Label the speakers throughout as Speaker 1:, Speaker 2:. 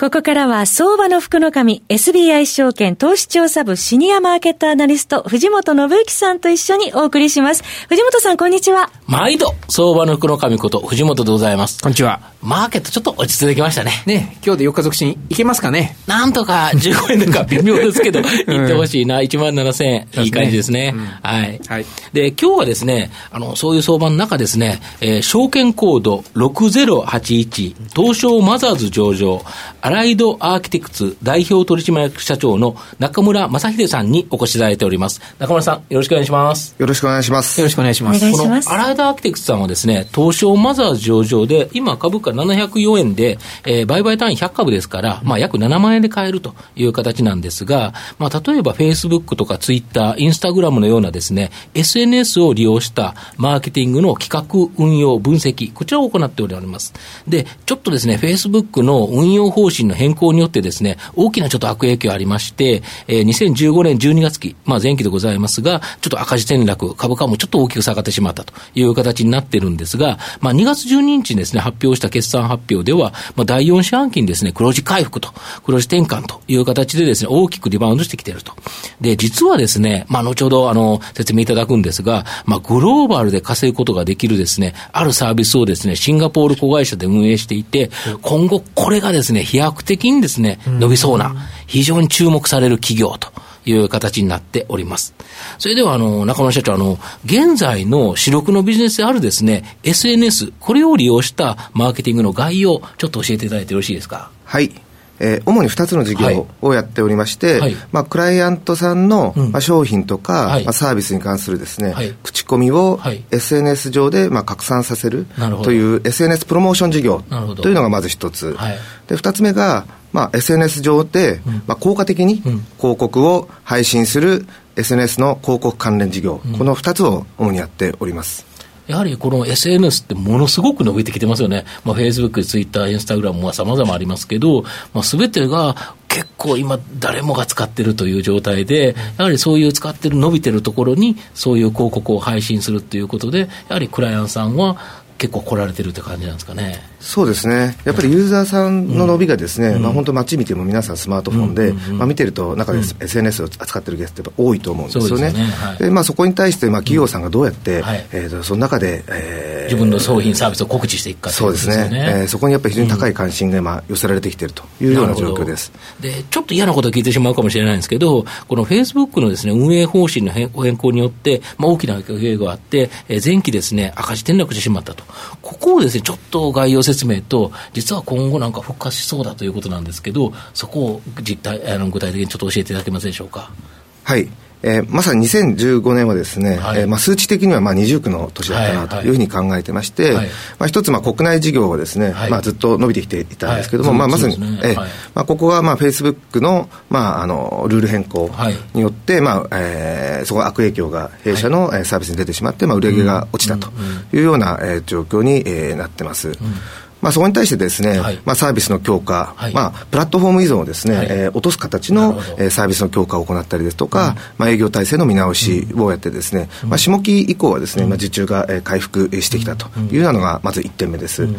Speaker 1: ここからは相場の福の神 SBI 証券投資調査部シニアマーケットアナリスト藤本信之さんと一緒にお送りします。藤本さんこんにちは。
Speaker 2: 毎度相場の福の神こと藤本でございます。
Speaker 3: こんにちは。
Speaker 2: マーケットちょっと落ち着いてきましたね。
Speaker 3: ね今日で4日続伸いけますかね
Speaker 2: なんとか15円とか 微妙ですけど、いってほしいな。1万7000円。いい感じですね。うん、はい。はい。で、今日はですね、あの、そういう相場の中ですね、えー、証券コード6081、東証マザーズ上場、アライドアーキテクツ代表取締役社長の中村正秀さんにお越しいただいております。中村さん、よろしくお願いします。
Speaker 4: よろしくお願いします。
Speaker 3: よろしくお願いします。
Speaker 1: このア
Speaker 2: ライドアーキテクツさんはですね、東証マザーズ上場で、今株価価704円で、えー、売買単位100株ですから、まあ、約7万円で買えるという形なんですが、まあ、例えば Facebook とか Twitter、Instagram のようなですね、SNS を利用したマーケティングの企画、運用、分析、こちらを行っております。で、ちょっとですね、Facebook の運用方針の変更によってですね、大きなちょっと悪影響ありまして、えー、2015年12月期、まあ、前期でございますが、ちょっと赤字転落、株価もちょっと大きく下がってしまったという形になってるんですが、まあ、2月12日にですね、発表した決算発表では、まあ、第4四半期にですね、黒字回復と、黒字転換という形でですね、大きくリバウンドしてきていると。で、実はですね、まあ、後ほど、あの、説明いただくんですが、まあ、グローバルで稼ぐことができるですね、あるサービスをですね、シンガポール子会社で運営していて、今後これがですね、飛躍的にですね、伸びそうな、非常に注目される企業と。いう形になっております。それでは、あの、中村社長、あの、現在の主力のビジネスであるですね、SNS、これを利用したマーケティングの概要、ちょっと教えていただいてよろしいですか？
Speaker 4: はい。えー、主に2つの事業をやっておりまして、はい、まあ、クライアントさんの、まあ、商品とか、はい、まあ、サービスに関するですね、はい、口コミを SNS 上で、まあ、拡散させるという SNS プロモーション事業というのがまず一つ、で2つ目が、まあ、SNS 上で、まあ、効果的に広告を配信する SNS の広告関連事業、この2つを主にやっております。
Speaker 2: やはりこの SNS ってものすごく伸びてきてますよね。まあ、Facebook、Twitter、Instagram は様々ありますけど、まあ、全てが結構今誰もが使ってるという状態で、やはりそういう使ってる伸びてるところにそういう広告を配信するということで、やはりクライアントさんは結構来られてるって感じなんですかね。
Speaker 4: そうですね、やっぱりユーザーさんの伸びがですね、うん、まあ、本当、街見ても皆さんスマートフォンで、うんまあ、見てると、中で SNS を扱ってるゲストって多いと思うんですよね。そ、ね。はい、まあ、そこに対して、まあ、企業さんがどうやって、うんはい、えーと、その中で、
Speaker 2: えー、自分の商品、サービスを告知していくか、
Speaker 4: ね、そうですね、えー、そこにやっぱり非常に高い関心が今、寄せられてきているというような状況です。
Speaker 2: でちょっと嫌なことを聞いてしまうかもしれないんですけど、このフェイスブックのです、ね、運営方針の変更によって、まあ、大きな影響があって、えー、前期ですね、赤字転落してしまったと。ここをですね、ちょっと概要説明と、実は今後なんか復活しそうだということなんですけど、そこを実態あの具体的にちょっと教えていただけますでしょうか？
Speaker 4: はいえー、まさに2015年はですね、はい、えー、まあ、数値的にはまあ二重苦の年だったなというふうに考えてまして、はい。はい、まあ、一つまあ国内事業はですね、はい、まあ、ずっと伸びてきていたんですけども、まあ、まさに、ね、えー、まあ、ここはまあフェイスブックの,、まあ、あのルール変更によって、まあえー、そこ悪影響が弊社のサービスに出てしまって、まあ、売り上げが落ちたというような、えー、状況に、えー、なってます。うんまあ、そこに対してですね、はい、まあ、サービスの強化、はい、まあ、プラットフォーム依存をですね、はい、えー、落とす形の、えー、サービスの強化を行ったりですとか、うん、まあ、営業体制の見直しをやってですね、うん、まあ、下期以降はですね、まあ、受注が、えー、回復してきたというのが、まず1点目です。うん、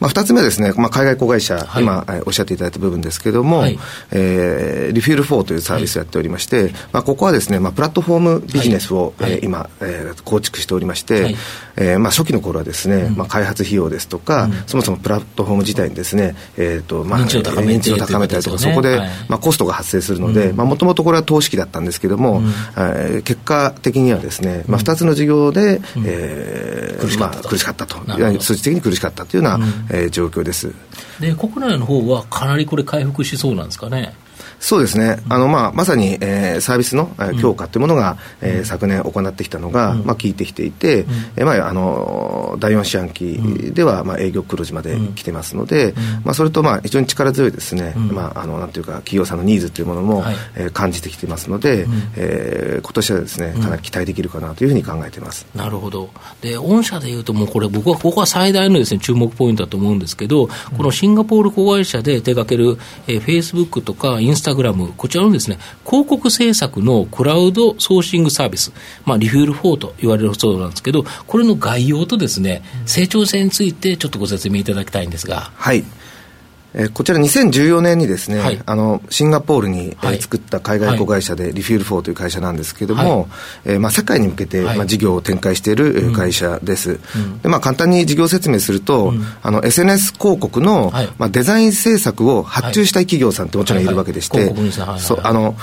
Speaker 4: まあ、2つ目はですね、まあ、海外子会社、今、えー、おっしゃっていただいた部分ですけれども、はい、えー、リフィール4というサービスをやっておりまして、まあ、ここはですね、まあ、プラットフォームビジネスを、はい、えー、今、えー、構築しておりまして、はい、えー、まあ、初期の頃はですね、まあ、開発費用ですとか、そもそもプラットフォーム自体にですね、えーとまあ、認知を高め認知を高めたりとか、そこで、まあ、コストが発生するので、もともとこれは投資機だったんですけれども、え結果的にはですね、まあ、2つの事業で、えーまあ、苦しかったと、数値的に苦しかったというような、え状況です。
Speaker 2: で国内の方はかなりこれ回復しそうなんですかね。
Speaker 4: そうですね、あのまあ、まさに、えー、サービスの、えー、強化というものが、うん、えー、昨年行ってきたのが、うん、まあ、効いてきていて、うん、えー、まあ、あのの第4四半期では、まあ、営業黒字まで来てますので、まあ、それと、まあ、非常に力強いですね、まあ、あのなんていうか企業さんのニーズというものも、はい、えー、感じてきてますので、うん、えー、今年はですねかなり期待できるかなというふうに考えています、
Speaker 2: なるほど。で御社でいうともうこれ僕はここは最大のですね注目ポイントだと思うんですけど、このシンガポール子会社で手掛ける、えー、フェイスブックとかインスタグラムこちらのですね広告制作のクラウドソーシングサービス、まあ、リフィール4と言われるそうなんですけどこれの概要とですね成長性についてちょっとご説明いただきたいんですが。
Speaker 4: はいえこちら2014年にですね、はい、あのシンガポールに、はい、作った海外子会社でリフィール4という会社なんですけれども、はい、えー、まあ、世界に向けて、まあ、事業を展開している会社です、うん、でまあ、簡単に事業説明すると、うん、あの SNS 広告の、まあ、デザイン制作を発注したい企業さんってもちろんいるわけでして、そうあの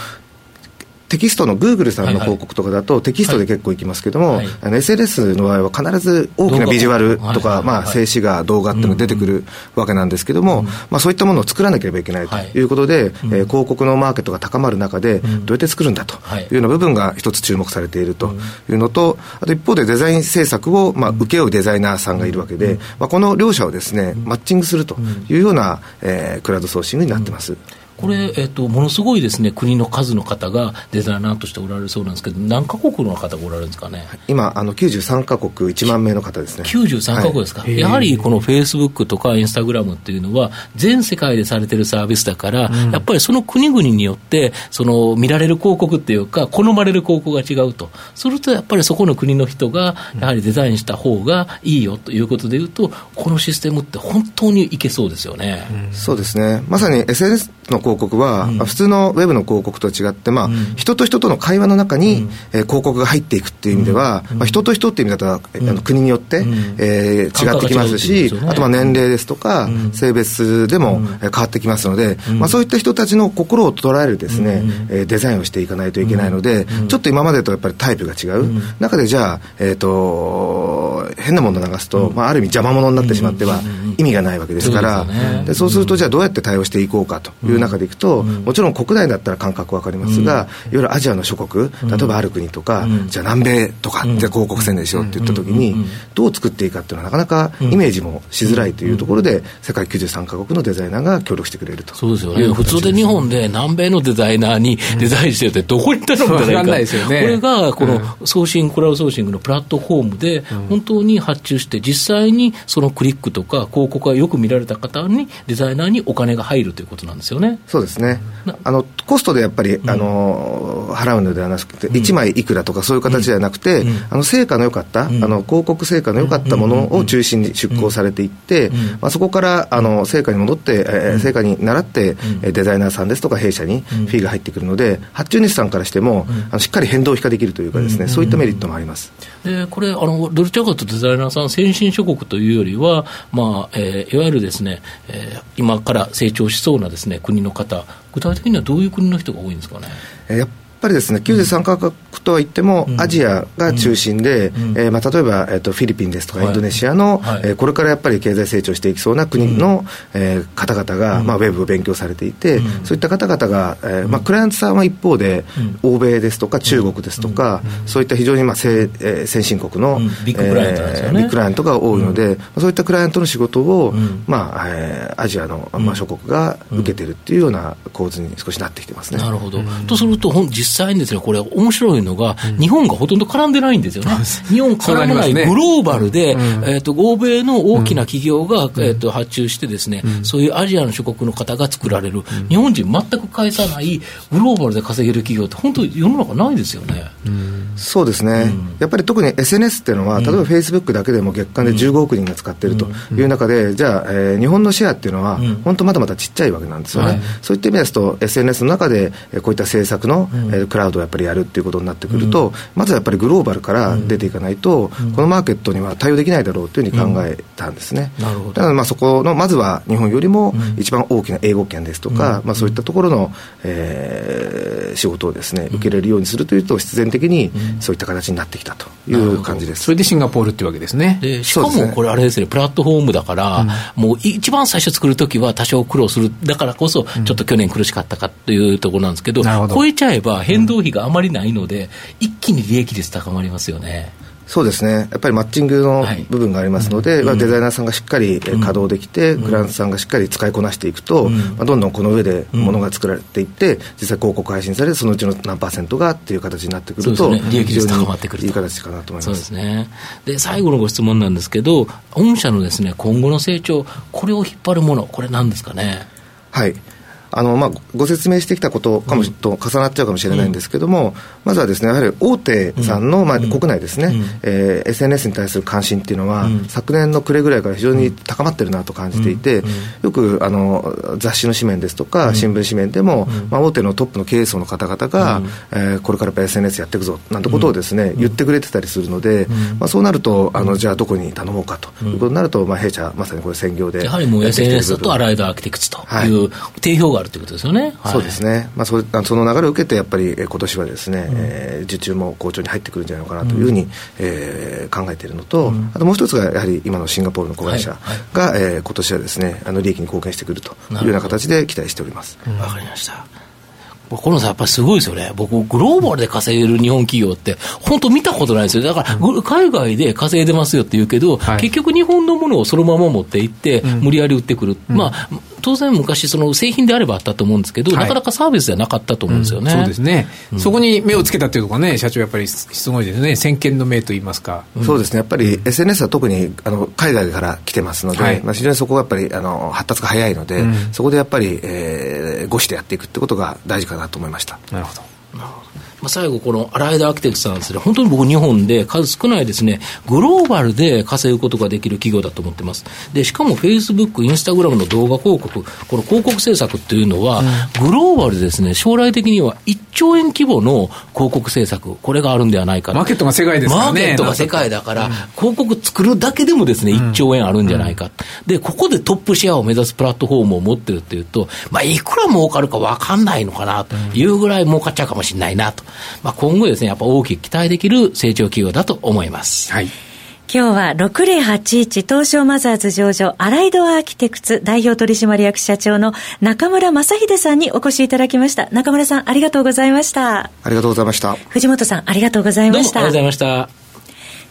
Speaker 4: テキストのグーグルさんの広告とかだと、テキストで結構いきますけども、はい。あの SNS の場合は必ず大きなビジュアルとか、まあ、静止画、動画っていうのが出てくるわけなんですけども、まあ、そういったものを作らなければいけないとい。うことで、え広告のマーケットが高まる中で、どうやって作るんだとい。うような部分が一つ注目されているというのと、あと一方でデザイン制作を、まあ、請け負うデザイナーさんがいるわけで、まあ、この両者をですね、マッチングするというような、えー、クラウドソーシングになってます。
Speaker 2: これ、えっと、ものすごいですね、国の数の方がデザイナーとしておられるそうなんですけど、何カ国の方がおられるんですかね？
Speaker 4: 今、あの93か国、1万名の方ですね。
Speaker 2: 93か国ですか、はい、やはりこのフェイスブックとかインスタグラムっていうのは、全世界でされてるサービスだから、うん、やっぱりその国々によって、その見られる広告っていうか、好まれる広告が違うと、するとやっぱりそこの国の人が、やはりデザインした方がいいよということでいうと、このシステムって本当にいけそうですよね。
Speaker 4: うん、そうですね。まさに SNS の広告は、うん、普通のウェブの広告と違って、まあ、うん、人と人との会話の中に、うん、えー、広告が入っていくっていう意味では、まあ、人と人っていう意味だと、あの国によって、うん、えー、違ってきますし、ね、あとまあ年齢ですとか、性別でも、変わってきますので、まあ、そういった人たちの心を捉えるですね、えデザインをしていかないといけないので、ちょっと今までとやっぱりタイプが違う、中でじゃあ、えっ、ー、と変なものを流すと、まあ、ある意味邪魔者になってしまっては意味がないわけですから、でそうするとじゃあどうやって対応していこうかという中でいくと、もちろん国内だったら感覚分かりますが、いわゆるアジアの諸国例えばある国とか、じゃあ南米とかって広告宣伝しようって言った時に、どう作っていいかっていうのはなかなかイメージもしづらいというところで、世界93か国のデザイナーが協力してくれると。
Speaker 2: そうですよ。ね。普通で日本で南米のデザイナーにデザインしてるってどこに頼むんじゃな。いか、これがこのソーシングクラウドソーシングのプラットフォームで本当に発注して実際にそのクリックとか広告がよく見られた方にデザイナーにお金が入るということなんですよね。
Speaker 4: そうですね。あのコストでやっぱり、あの払うのではなくて、1枚いくらとかそういう形ではなくて、あの成果の良かった、あの広告成果の良かったものを中心に出稿されていって、まあ、そこからあの成果に戻って、えー、成果に倣って、デザイナーさんですとか弊社にフィーが入ってくるので、発注主さんからしても、あのしっかり変動費化できるというかですね、そういったメリットもあります。
Speaker 2: でこれあの、ドルチャガとデザイナーさん、先進諸国というよりは、まあえー、いわゆるですね、えー、今から成長しそうなですね国の方、具体的にはどういう国の人が多いんですかね？
Speaker 4: やっぱりですね93カ国とは言っても、アジアが中心で、えまあ、例えば、えー、とフィリピンですとかインドネシアの、はえこれからやっぱり経済成長していきそうな国の、えー、方々が、まあ、ウェブを勉強されていて、そういった方々が、えーまあ、クライアントさんは一方で、欧米ですとか中国ですとか、そういった非常に、まあせえー、先進国の、
Speaker 2: ビッグクライアントですよ
Speaker 4: ね、ビッグクライアントが多いので、そういったクライアントの仕事を、まあえー、アジアの、まあ、諸国が受けてるっていうような構図に少しなってきてますね。
Speaker 2: なるほど、とすると実際にですねこれ面白いのが、日本がほとんど絡んでないんですよね。日本絡まないグローバルで、えっと、欧米の大きな企業が、えっと、発注してですね、そういうアジアの諸国の方が作られる、日本人全く返さないグローバルで稼げる企業って本当世の中ないですよね。
Speaker 4: そうですね、やっぱり特に SNS っていうのは、例えばフェイスブックだけでも月間で15億人が使ってるという中で、じゃあ、えー、日本のシェアっていうのは、本当まだまだちっちゃいわけなんですよね。そういった意味ですと、SNS の中でこういった政策の、えクラウドをやっぱりやるっていうことになってくると、まずはやっぱりグローバルから出ていかないと、このマーケットには対応できないだろうというふうに考えたんですね。なるほどだからまあそこのまずは日本よりも一番大きな英語圏ですとか、まあ、そういったところの、えー、仕事をですね受けれるようにするというと必然的にそういった形になってきたという感じです。
Speaker 3: それでシンガポールっていうわけですね。
Speaker 2: でしかもこれあれですねプラットフォームだから、もう一番最初作るときは多少苦労するだからこそちょっと去年苦しかったかというところなんですけど、超えちゃえば変動費があまりないので、一気に利益率高まりますよね。
Speaker 4: そうですね。やっぱりマッチングの部分がありますので、はい、デザイナーさんがしっかり稼働できて、クライアントさんがしっかり使いこなしていくと、まあ、どんどんこの上でものが作られていって、実際広告配信されてそのうちの何パーセントがっていう形になってくると、
Speaker 2: ね、利益率高まってくる
Speaker 4: いい形かなと思います。そうです
Speaker 2: ね。で最後のご質問なんですけど御社のですね今後の成長これを引っ張るものこれなんですかね？
Speaker 4: はいあの、まあ、ご説明してきたことかも、と重なっちゃうかもしれないんですけども、まずはですね、やはり大手さんの、まあ、国内ですね、えー、SNS に対する関心っていうのは、昨年の暮れぐらいから非常に高まってるなと感じていて、よくあの雑誌の紙面ですとか、新聞紙面でも、まあ、大手のトップの経営層の方々が、えー、これからやっぱ SNS やっていくぞなんてことをですね、言ってくれてたりするので、まあ、そうなると、あのじゃあどこに頼もうかということになると、まあ、弊社、まさにこれ専業で。
Speaker 2: やはりもう SNS と。アライドアーキテクツという定評があるということですよね。
Speaker 4: はい、そうですね、まあ、そその流れを受けて、やっぱり今年はですね、うん、えー、受注も好調に入ってくるんじゃないのかなというふうに、うん、えー、考えているのと、うん、あともう一つが、やはり今のシンガポールの子会社が、はい。はい、えー、今年はですね、あの利益に貢献してくるというような形で期待しております。
Speaker 2: わ、かりました。このさ、やっぱりすごいですよね。僕、グローバルで稼げる日本企業って、本当見たことないですよ。だから、うん、海外で稼いでますよって言うけど、はい、結局日本のものをそのまま持っていって、無理やり売ってくる。うん、まあ、当然昔、その製品であればあったと思うんですけど、はい、なかなかサービスではなかったと思うんですよね。
Speaker 3: そうですね、そこに目をつけたっていうところね、社長やっぱりすごいですね。先見の明といいますか。
Speaker 4: そうですね。やっぱり SNS は特に、あの、海外から来てますので、まあ、非常にそこがやっぱり、あの、発達が早いので、そこでやっぱり、えー、ごしてやっていくってことが大事かなと思いました。
Speaker 3: なるほど。
Speaker 2: まあ、最後、このアライドアーキテクトさんですね、本当に僕、日本で数少ないですね、グローバルで稼ぐことができる企業だと思ってます。で、しかもフェイスブック、インスタグラムの動画広告、この広告制作っていうのは、グローバルでですね、将来的には1兆円規模の広告制作、これがあるんではないか
Speaker 3: マーケットが世界ですから
Speaker 2: ね。マーケットが世界だから、広告作るだけでもですね、1兆円あるんじゃないか。で、ここでトップシェアを目指すプラットフォームを持ってるっていうと、まあ、いくら儲かるか分かんないのかなというぐらい儲かっちゃうかもしれないなと。まあ、今後ですね、やっぱ大きく期待できる成長企業だと思います。
Speaker 1: はい。今日は6081東証マザーズ上場アライドアーキテクツ代表取締役社長の中村正秀さんにお越しいただきました。中村さんありがとうございました。
Speaker 4: ありがとうございました。
Speaker 1: 藤本さんありがとうございました。
Speaker 2: ありがとうございました。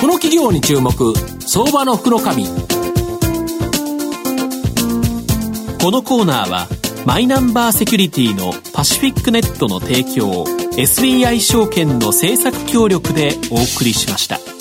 Speaker 2: この企業に注目相場の福のこ
Speaker 5: のコーナーはマイナンバーセキュリティのパシフィックネットの提供 SBI 証券の政策協力でお送りしました。